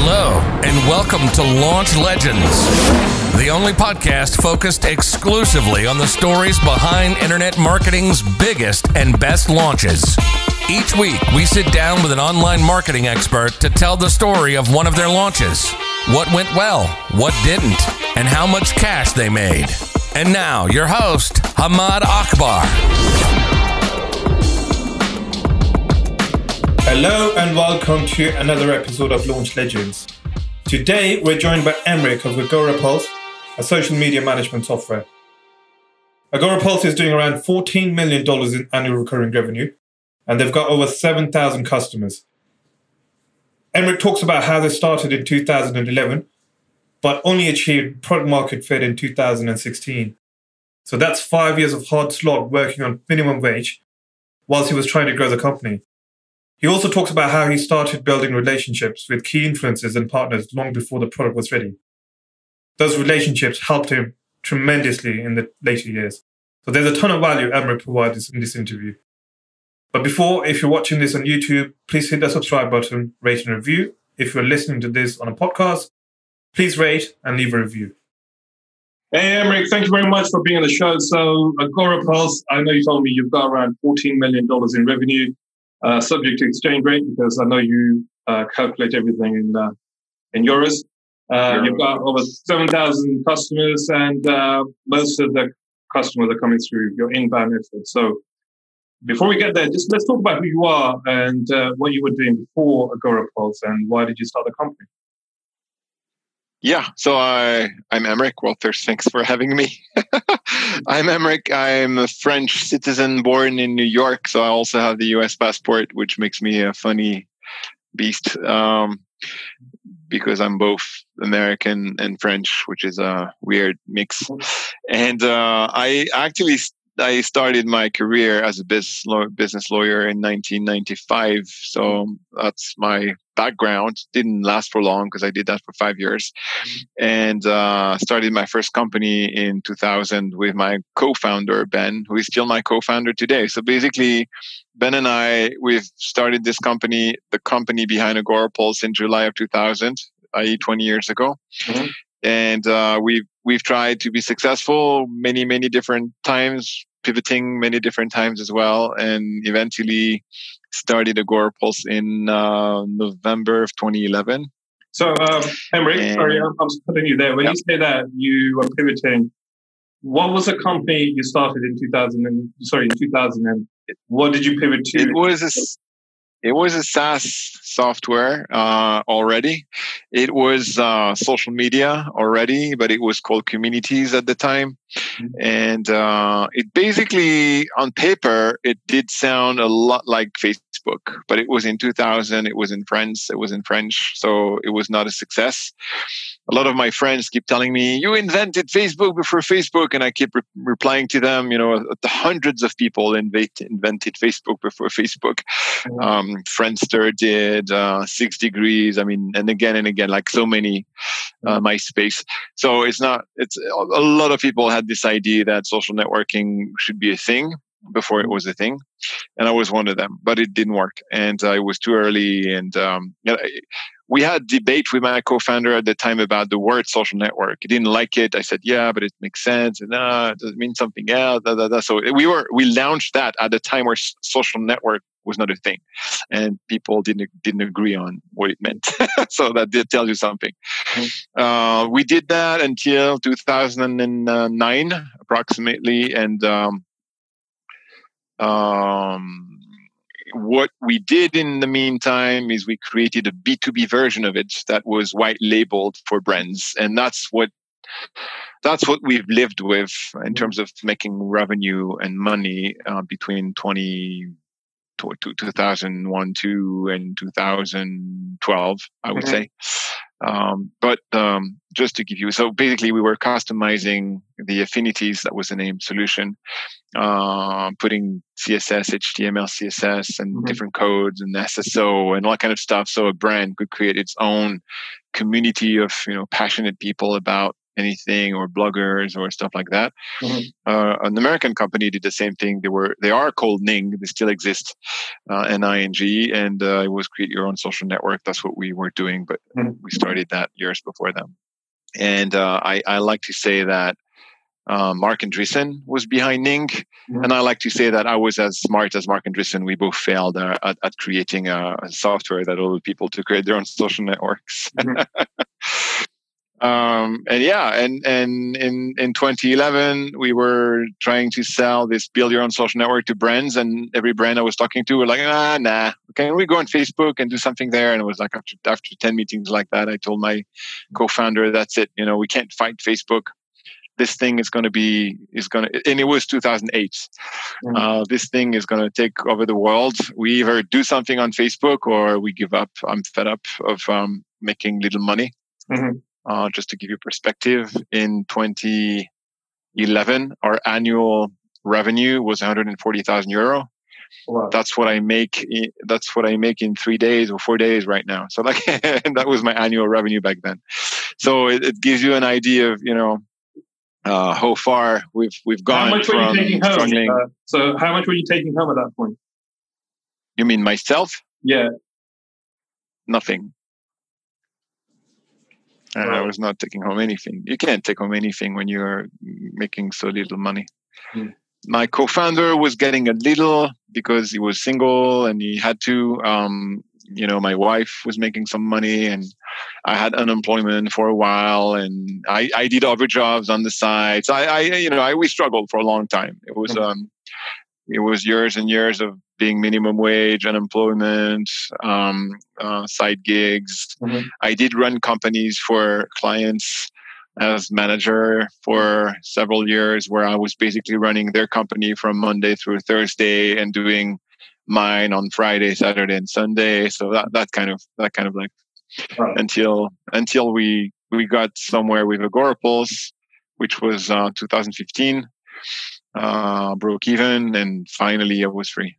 Hello, and welcome to Launch Legends, the only podcast focused exclusively on the stories behind internet marketing's biggest and best launches. Each week, we sit down with an online marketing expert to tell the story of one of their launches what went well, what didn't, and how much cash they made. And now, your host, Hamad Akbar. Hello and welcome to another episode of Launch Legends. Today we're joined by Emeric of Agorapulse, a social media management software. Agorapulse is doing around $14 million in annual recurring revenue, and they've got over 7,000 customers. Emeric talks about how they started in 2011, but only achieved product market fit in 2016. So that's five years of hard slog working on minimum wage whilst he was trying to grow the company. He also talks about how he started building relationships with key influencers and partners long before the product was ready. Those relationships helped him tremendously in the later years. So there's a ton of value Emeric provides in this interview. But before, if you're watching this on YouTube, please hit the subscribe button, rate and review. If you're listening to this on a podcast, please rate and leave a review. Hey, Emeric, thank you very much for being on the show. So, Agorapulse, I know you told me you've got around $14 million in revenue uh, subject to exchange rate because I know you uh, calculate everything in uh, in euros. Uh, you've got over 7,000 customers, and uh, most of the customers are coming through your inbound effort. So, before we get there, just let's talk about who you are and uh, what you were doing before Agorapulse and why did you start the company? Yeah, so I I'm Emeric. Walters. thanks for having me. I'm Emeric. I'm a French citizen born in New York, so I also have the U.S. passport, which makes me a funny beast um, because I'm both American and French, which is a weird mix. And uh, I actually I started my career as a business lawyer, business lawyer in 1995. So that's my background. Didn't last for long because I did that for five years, and uh, started my first company in 2000 with my co-founder Ben, who is still my co-founder today. So basically, Ben and I we've started this company, the company behind Agora Agorapulse, in July of 2000, i.e., 20 years ago. Mm-hmm and uh, we've we've tried to be successful many many different times pivoting many different times as well, and eventually started Agorapulse in uh, November of 2011. So, um, Henry, and, sorry, I'm, I'm putting you there. When yep. you say that you were pivoting, what was the company you started in 2000? And, sorry, in 2000, and what did you pivot to? It was a, it was a SaaS software uh, already. It was uh, social media already, but it was called Communities at the time. And uh, it basically, on paper, it did sound a lot like Facebook, but it was in 2000. It was in France. It was in French, so it was not a success a lot of my friends keep telling me, you invented Facebook before Facebook. And I keep re- replying to them, you know, the hundreds of people invent- invented Facebook before Facebook. Mm-hmm. Um, Friendster did, uh, Six Degrees. I mean, and again and again, like so many, uh, mm-hmm. MySpace. So it's not, it's a lot of people had this idea that social networking should be a thing before it was a thing and i was one of them but it didn't work and it was too early and um, we had debate with my co-founder at the time about the word social network. He didn't like it. I said, yeah, but it makes sense. And uh, it mean something else? Da. So we were, we launched that at the time where social network was not a thing and people didn't, didn't agree on what it meant. so that did tell you something. Mm-hmm. Uh, we did that until 2009 approximately. And, um, um, what we did in the meantime is we created a B2B version of it that was white labeled for brands. And that's what that's what we've lived with in terms of making revenue and money uh, between 20 2001 2 and 2012 i would mm-hmm. say um, but um, just to give you, so basically we were customizing the Affinitiz, that was the name solution, uh, putting CSS, HTML, CSS, and mm-hmm. different codes and SSO and all that kind of stuff. So a brand could create its own community of, you know, passionate people about anything or bloggers or stuff like that. Mm-hmm. Uh, an American company did the same thing. They were they are called Ning. They still exist, uh, N-I-N-G, and uh, it was create your own social network. That's what we were doing, but mm-hmm. we started that years before them. And uh, I, I like to say that uh, Marc Andreessen was behind Ning. Mm-hmm. And I like to say that I was as smart as Marc Andreessen. We both failed uh, at, at, creating a, a, software that allowed people to create their own social networks. Mm-hmm. um, and yeah, and, and in, in 2011, we were trying to sell this build your own social network to brands. And every brand I was talking to were like, ah, nah, can we go on Facebook and do something there? And it was like after, after 10 meetings like that, I told my co-founder, that's it. You know, we can't fight Facebook this thing is going to be is going to and it was 2008 mm-hmm. uh, this thing is going to take over the world we either do something on facebook or we give up i'm fed up of um, making little money mm-hmm. Uh, just to give you perspective in 2011 our annual revenue was 140000 euro Wow. That's what I make. That's what I make in three days or four days right now. So like that was my annual revenue back then. So it, it gives you an idea of you know uh, how far we've we've gone how much from were you taking home? Uh, so how much were you taking home at that point? You mean myself? Yeah. Nothing. I was not taking home anything. You can't take home anything when you're making so little money. Hmm. My co-founder was getting a little because he was single and he had to. Um, you know, my wife was making some money and I had unemployment for a while and I, I did other jobs on the side. So I, I, you know, I, we struggled for a long time. It was, mm-hmm. um, it was years and years of being minimum wage, unemployment, um, uh, side gigs. Mm-hmm. I did run companies for clients as manager for several years where I was basically running their company from Monday through Thursday and doing mine on Friday, Saturday, and Sunday. So that that kind of that kind of like right. until until we we got somewhere with Agorapulse, which was uh, 2015. Uh, broke even, and finally I was free.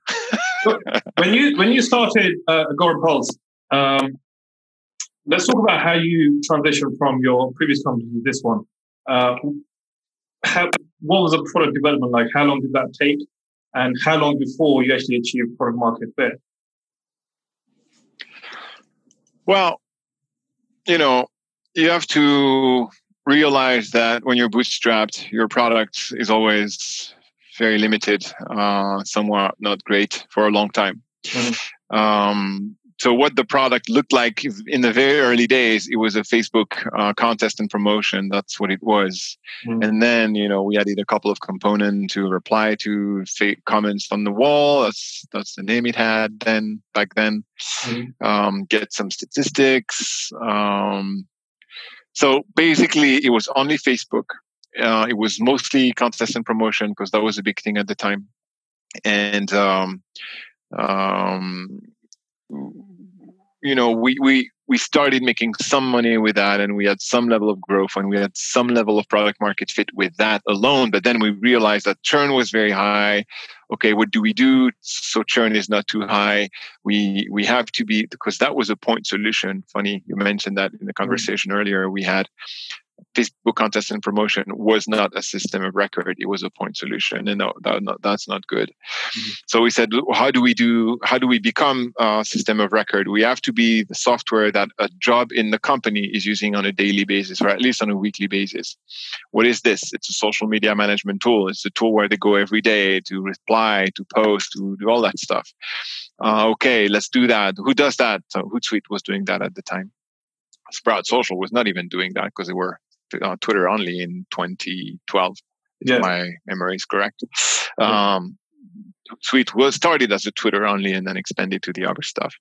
when you when you started uh, Agorapulse, um, let's talk about how you transitioned from your previous company to this one. Uh, how, what was the product development like? How long did that take? and how long before you actually achieved product market fit? Well, you know, you have to realize that when you're bootstrapped, your product is always very limited, uh, somewhat not great for a long time. Mm-hmm. Um, so what the product looked like in the very early days it was a facebook uh, contest and promotion that's what it was mm-hmm. and then you know we added a couple of components to reply to fake comments on the wall that's that's the name it had then back then mm-hmm. um, get some statistics um, so basically it was only facebook. Uh, it was mostly contest and promotion because that was a big thing at the time. And um, um, you know, we, we, we started making some money with that and we had some level of growth and we had some level of product market fit with that alone. But then we realized that churn was very high. Okay, what do we do? So churn is not too high. We we have to be because that was a point solution. Funny, you mentioned that in the mm-hmm. conversation mm-hmm. earlier. We had Facebook contest and promotion was not a system of record; it was a point solution, and no, that, no, that's not good. Mm-hmm. So we said, how do we do? How do we become a system of record? We have to be the software that a job in the company is using on a daily basis, or at least on a weekly basis. What is this? It's a social media management tool. It's a tool where they go every day to reply, to post, to do all that stuff. Uh, okay, let's do that. Who does that? So Hootsuite was doing that at the time. Sprout Social was not even doing that because they were uh, Twitter only in 2012. If my memory is correct. Um, Suite was started as a Twitter only and then expanded to the other stuff.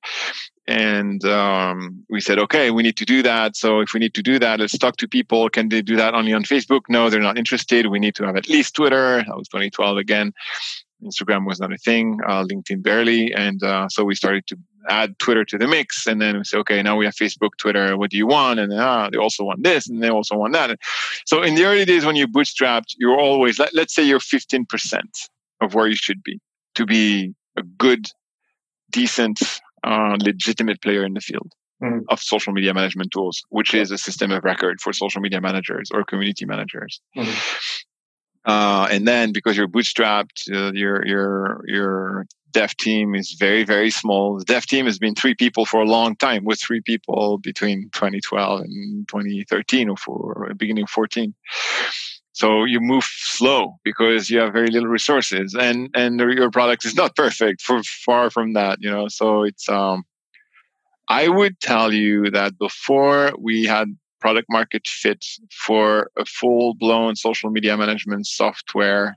And um, we said, okay, we need to do that. So if we need to do that, let's talk to people. Can they do that only on Facebook? No, they're not interested. We need to have at least Twitter. That was 2012 again. Instagram was not a thing, uh, LinkedIn barely. And uh, so we started to add Twitter to the mix. And then we say, okay, now we have Facebook, Twitter. What do you want? And then, ah, they also want this and they also want that. So in the early days when you bootstrapped, you're always, let, let's say you're 15% of where you should be to be a good, decent, uh, legitimate player in the field. mm. of social media management tools, which is a system of record for social media managers or community managers. Mm. Uh, and then because you're bootstrapped, uh, your your your dev team is very very small. The dev team has been three people for a long time. With three people between 2012 and 2013 or for beginning 14. So you move slow because you have very little resources, and and your product is not perfect. For far from that, you know. So it's um, I would tell you that before we had product market fit for a full blown social media management software,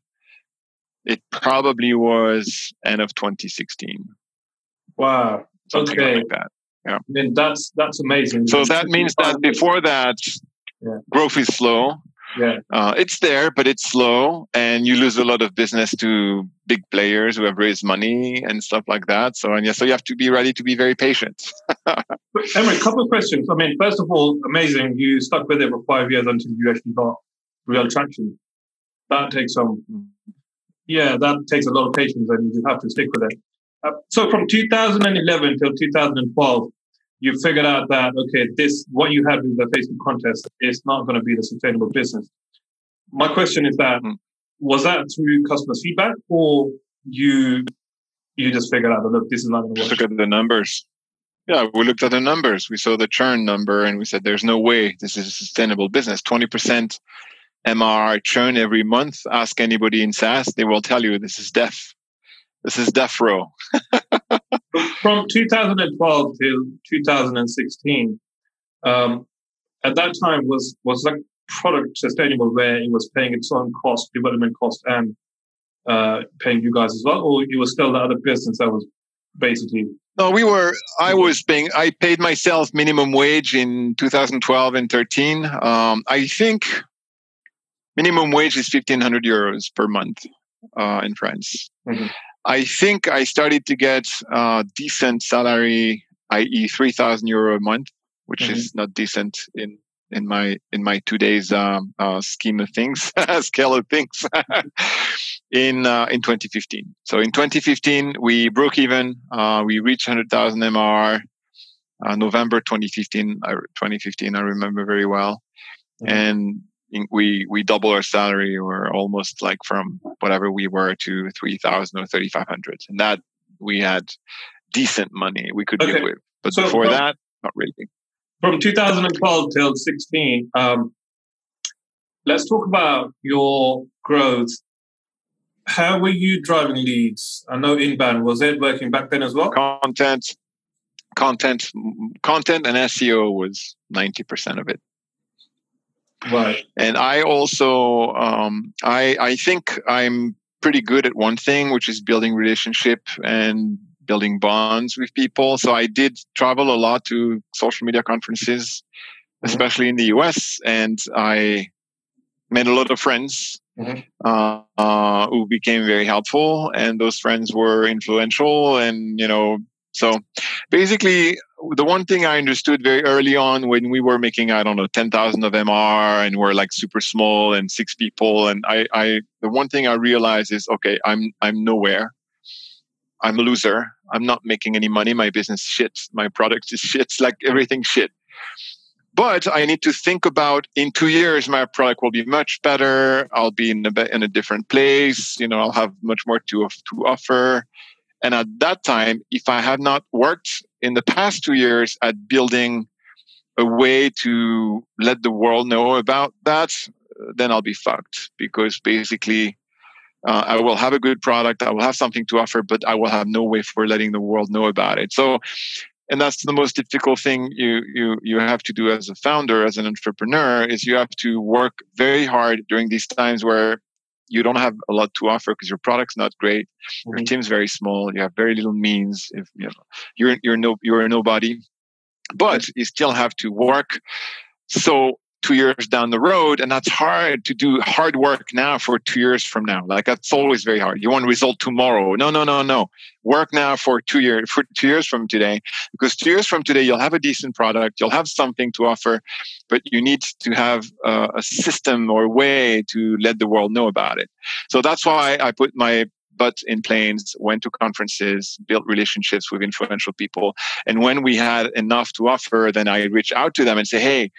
it probably was end of 2016. Wow. Something okay. Like that. Yeah. I mean, that's that's amazing. So that means that before that, yeah. growth is slow yeah. Uh, it's there, but it's slow, and you lose a lot of business to big players who have raised money and stuff like that. So, and yeah, so you have to be ready to be very patient. Emre, a couple of questions. I mean, first of all, amazing. You stuck with it for five years until you actually got real traction. That takes some, yeah, that takes a lot of patience, and you have to stick with it. Uh, so, from 2011 till 2012, you figured out that okay, this what you had with the Facebook contest is not going to be the sustainable business. My question is that mm. was that through customer feedback or you you just figured out that look, this is not going to work. Look at the numbers. Yeah, we looked at the numbers. We saw the churn number and we said there's no way this is a sustainable business. 20% MR churn every month. Ask anybody in SaaS, they will tell you this is death. This is death row. From 2012 till 2016, um, at that time was was that product sustainable where it was paying its own cost, development cost, and uh, paying you guys as well, or it was still the other business that was basically no, we were. I was paying. I paid myself minimum wage in 2012 and 13. Um, I think minimum wage is 1,500 euros per month uh, in France. Mm-hmm. I think I started to get a decent salary, i.e., three thousand euro a month, which mm-hmm. is not decent in in my in my two days um, uh, scheme of things, scale of things. in uh, in 2015. So in 2015 we broke even. Uh, we reached 100,000 MR. Uh, November 2015, 2015, I remember very well. Mm-hmm. And we we double our salary or almost like from whatever we were to 3000 or 3500 and that we had decent money we could okay. live with. But so before from, that not really. from 2012 till 16 um, let's talk about your growth. How were you driving leads? I know inbound was it working back then as well? Content content content and seo was 90% of it Right. And I also, um, I, I think I'm pretty good at one thing, which is building relationship and building bonds with people. So I did travel a lot to social media conferences, mm-hmm. especially in the US, and I made a lot of friends mm-hmm. uh, uh, who became very helpful, and those friends were influential, and you know so basically, the one thing I understood very early on when we were making, I don't know, 10,000 of MR and we're like super small and six people. And I, I, the one thing I realized is, okay, I'm, I'm nowhere. I'm a loser. I'm not making any money. My business shits. My product is shits. Like everything shit. But I need to think about in two years, my product will be much better. I'll be in a, in a different place. You know, I'll have much more to, to offer and at that time, if I have not worked in the past two years at building a way to let the world know about that, then I'll be fucked because basically uh, I will have a good product, I will have something to offer, but I will have no way for letting the world know about it. So, and that's the most difficult thing you you you have to do as a founder, as an entrepreneur, is you have to work very hard during these times where you don't have a lot to offer because your product's not great. Mm-hmm. Your team's very small. You have very little means. If you know, you're you're no you're a nobody, but you still have to work. So two years down the road and that's hard to do hard work now for two years from now. Like that's always very hard. You want result tomorrow. No no no no. Work now for two years for two years from today because two years from today you'll have a decent product you'll have something to offer but you need to have a system or a way to let the world know about it. So that's why i put my butts in planes, went to conferences, built relationships with influential people. And when we had enough to offer, then I reach out to them and say, hey,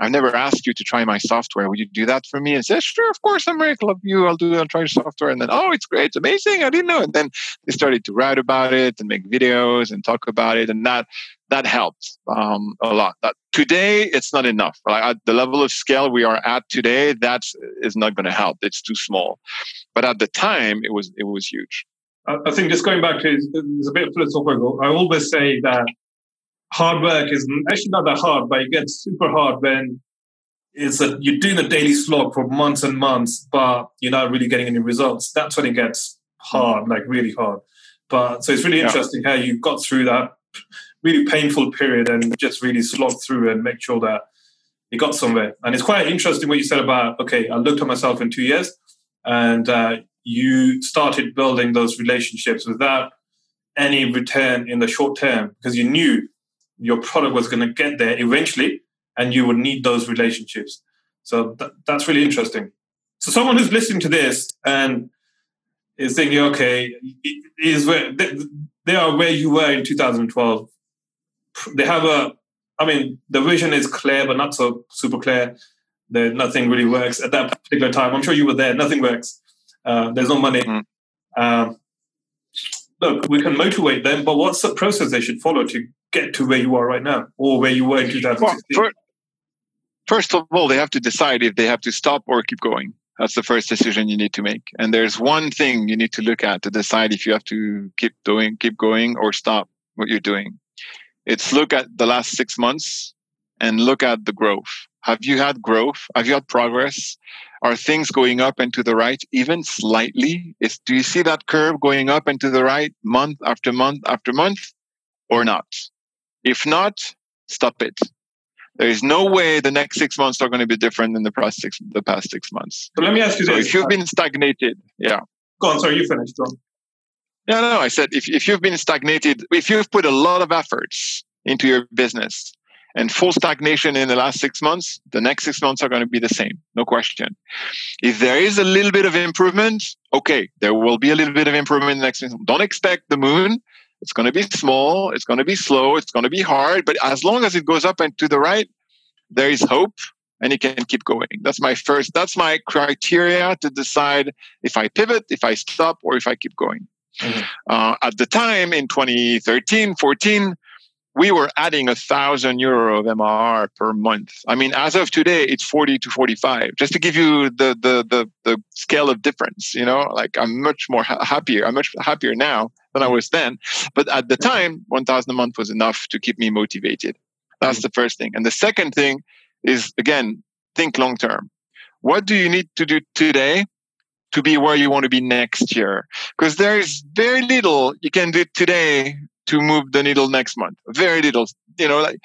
I've never asked you to try my software. Would you do that for me? And say, sure, of course, I'm very love you. I'll do. it. I'll try your software. And then, oh, it's great, it's amazing. I didn't know. And then they started to write about it and make videos and talk about it, and that that helped um, a lot. That today it's not enough. Like at the level of scale we are at today, that is not going to help. It's too small. But at the time, it was it was huge. I think just going back to it's a bit philosophical. I always say that hard work is actually not that hard, but it gets super hard when it's that you're doing a daily slog for months and months, but you're not really getting any results. That's when it gets hard, like really hard. But so it's really interesting yeah. how you got through that really painful period and just really slog through and make sure that you got somewhere. And it's quite interesting what you said about okay, I looked at myself in two years, and uh, you started building those relationships without any return in the short term because you knew your product was going to get there eventually and you would need those relationships. So th- that's really interesting. So someone who's listening to this and is thinking, okay, is where they, they are where you were in 2012. They have a, I mean, the vision is clear, but not so super clear. There, nothing really works at that particular time. I'm sure you were there. Nothing works. Uh, there's no money. Mm. Um, look, we can motivate them, but what's the process they should follow to get to where you are right now or where you were in 2016? Well, first of all, they have to decide if they have to stop or keep going. That's the first decision you need to make. And there's one thing you need to look at to decide if you have to keep doing, keep going or stop what you're doing. It's look at the last six months and look at the growth. Have you had growth? Have you had progress? Are things going up and to the right, even slightly? Is, do you see that curve going up and to the right month after month after month or not? If not, stop it. There is no way the next six months are going to be different than the past six, the past six months. So let me ask you so this. If you've been stagnated, yeah. Go on, sorry, you finished, John. No, no, I said if, if you've been stagnated, if you've put a lot of efforts into your business and full stagnation in the last six months, the next six months are going to be the same, no question. If there is a little bit of improvement, okay, there will be a little bit of improvement in the next. six Months. Don't expect the moon. It's going to be small. It's going to be slow. It's going to be hard. But as long as it goes up and to the right, there is hope and it can keep going. That's my first, that's my criteria to decide if I pivot, if I stop, or if I keep going. Mm-hmm. Uh, at the time in 2013, 14, we were adding a thousand euro of MRR per month. I mean, as of today, it's 40 to 45. Just to give you the the the, the scale of difference, you know, like I'm much more ha- happier. I'm much happier now than I was then. But at the time, 1,000 a month was enough to keep me motivated. That's mm-hmm. the first thing. And the second thing is again, think long term. What do you need to do today to be where you want to be next year? Because there is very little you can do today to move the needle next month. Very little, you know, like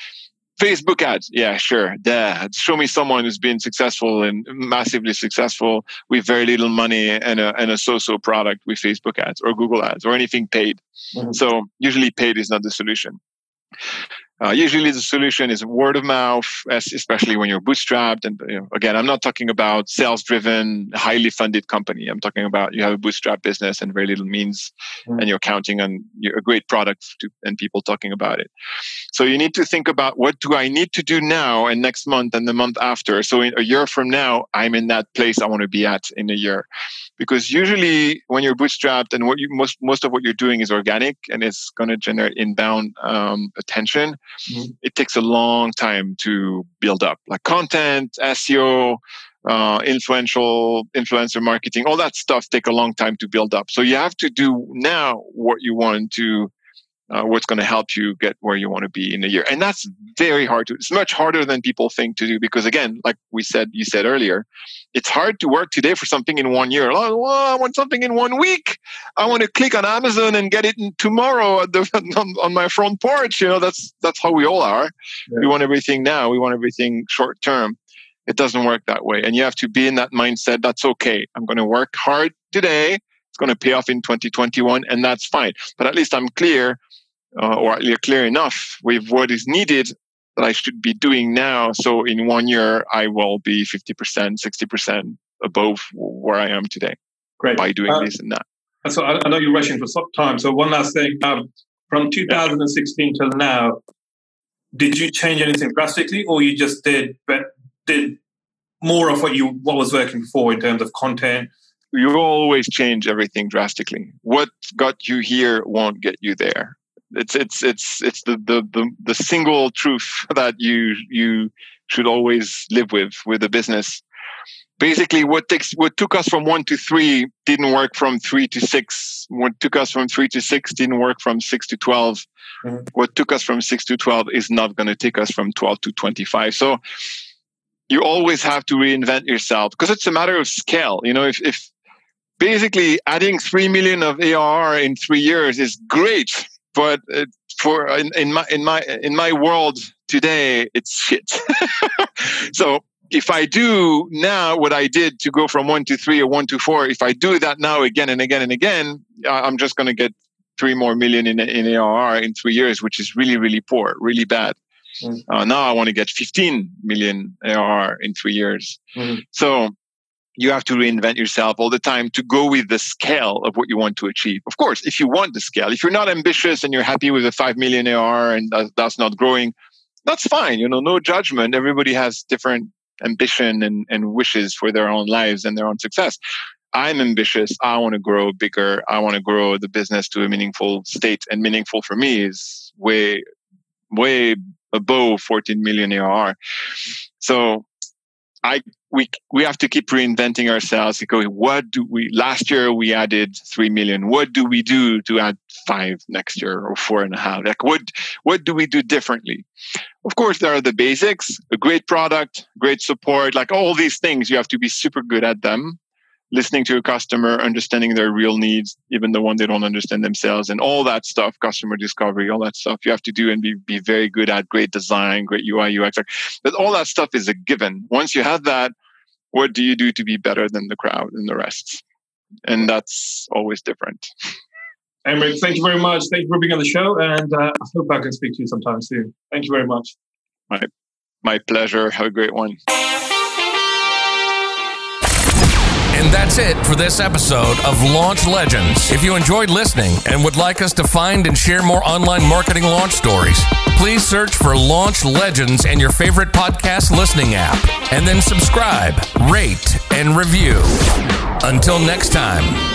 Facebook ads. Yeah, sure. Yeah. Show me someone who's been successful and massively successful with very little money and a, and a so-so product with Facebook ads or Google ads or anything paid. Mm-hmm. So usually paid is not the solution. Uh, usually the solution is word of mouth, especially when you're bootstrapped. And you know, again, I'm not talking about sales driven, highly funded company. I'm talking about you have a bootstrap business and very little means mm. and you're counting on a great product to, and people talking about it. So you need to think about what do I need to do now and next month and the month after. So in a year from now, I'm in that place I want to be at in a year because usually when you're bootstrapped and what you most most of what you're doing is organic and it's going to generate inbound um, attention mm-hmm. it takes a long time to build up like content seo uh, influential influencer marketing all that stuff take a long time to build up so you have to do now what you want to uh, what's going to help you get where you want to be in a year. And that's very hard to, it's much harder than people think to do because again, like we said, you said earlier, it's hard to work today for something in one year. Oh, well, I want something in one week. I want to click on Amazon and get it tomorrow at the, on, on, my front porch. You know, that's, that's how we all are. Yeah. We want everything now. We want everything short term. It doesn't work that way. And you have to be in that mindset. That's okay. I'm going to work hard today. It's going to pay off in 2021 and that's fine. But at least I'm clear uh, or clear enough with what is needed that I should be doing now. So in one year, I will be 50%, 60% above where I am today. Great. By doing uh, this and that. So I, I know you're rushing for some time. So one last thing. Um, from 2016 till now, did you change anything drastically, or you just did did more of what you what was working before in terms of content? You always change everything drastically. What got you here won't get you there. It's it's it's it's the the the, the single truth that you you should always live with with a business. Basically what takes what took us from one to three didn't work from three to six. What took us from three to six didn't work from six to 12 mm-hmm. what took us from six to 12 is not going to take us from 12 to 25 so you always have to reinvent yourself because it's a matter of scale. You know if, if basically adding 3 million of ARR in three years is great but it, for in, in my in my in my world today it's shit so if I do now what I did to go from one to three or one to four, if I do that now again and again and again, I'm just going to get three more million in, in ARR in three years, which is really, really poor, really bad. Mm. Uh, now I want to get 15 million ARR in three years. Mm. So you have to reinvent yourself all the time to go with the scale of what you want to achieve. Of course, if you want the scale, if you're not ambitious and you're happy with a 5 million ARR and that's not growing, that's fine. You know, no judgment. Everybody has different ambition and, and wishes for their own lives and their own success. I'm ambitious. I want to grow bigger. I want to grow the business to a meaningful state. And meaningful for me is way, way above 14 million ARR. So I we we have to keep reinventing ourselves because what do we last year we added three million. What do we do to add five next year or four and a half? Like what what do we do differently? Of course there are the basics a great product great support like all these things you have to be super good at them. Listening to a customer, understanding their real needs, even the one they don't understand themselves, and all that stuff, customer discovery, all that stuff. You have to do and be, be very good at great design, great UI, UX. But all that stuff is a given. Once you have that, what do you do to be better than the crowd and the rest? And that's always different. Emeric, thank you very much. Thank you for being on the show. And uh, I hope I can speak to you sometime soon. Thank you very much. My, my pleasure. Have a great one. And that's it for this episode of Launch Legends. If you enjoyed listening and would like us to find and share more online marketing launch stories, please search for Launch Legends in your favorite podcast listening app and then subscribe, rate, and review. Until next time.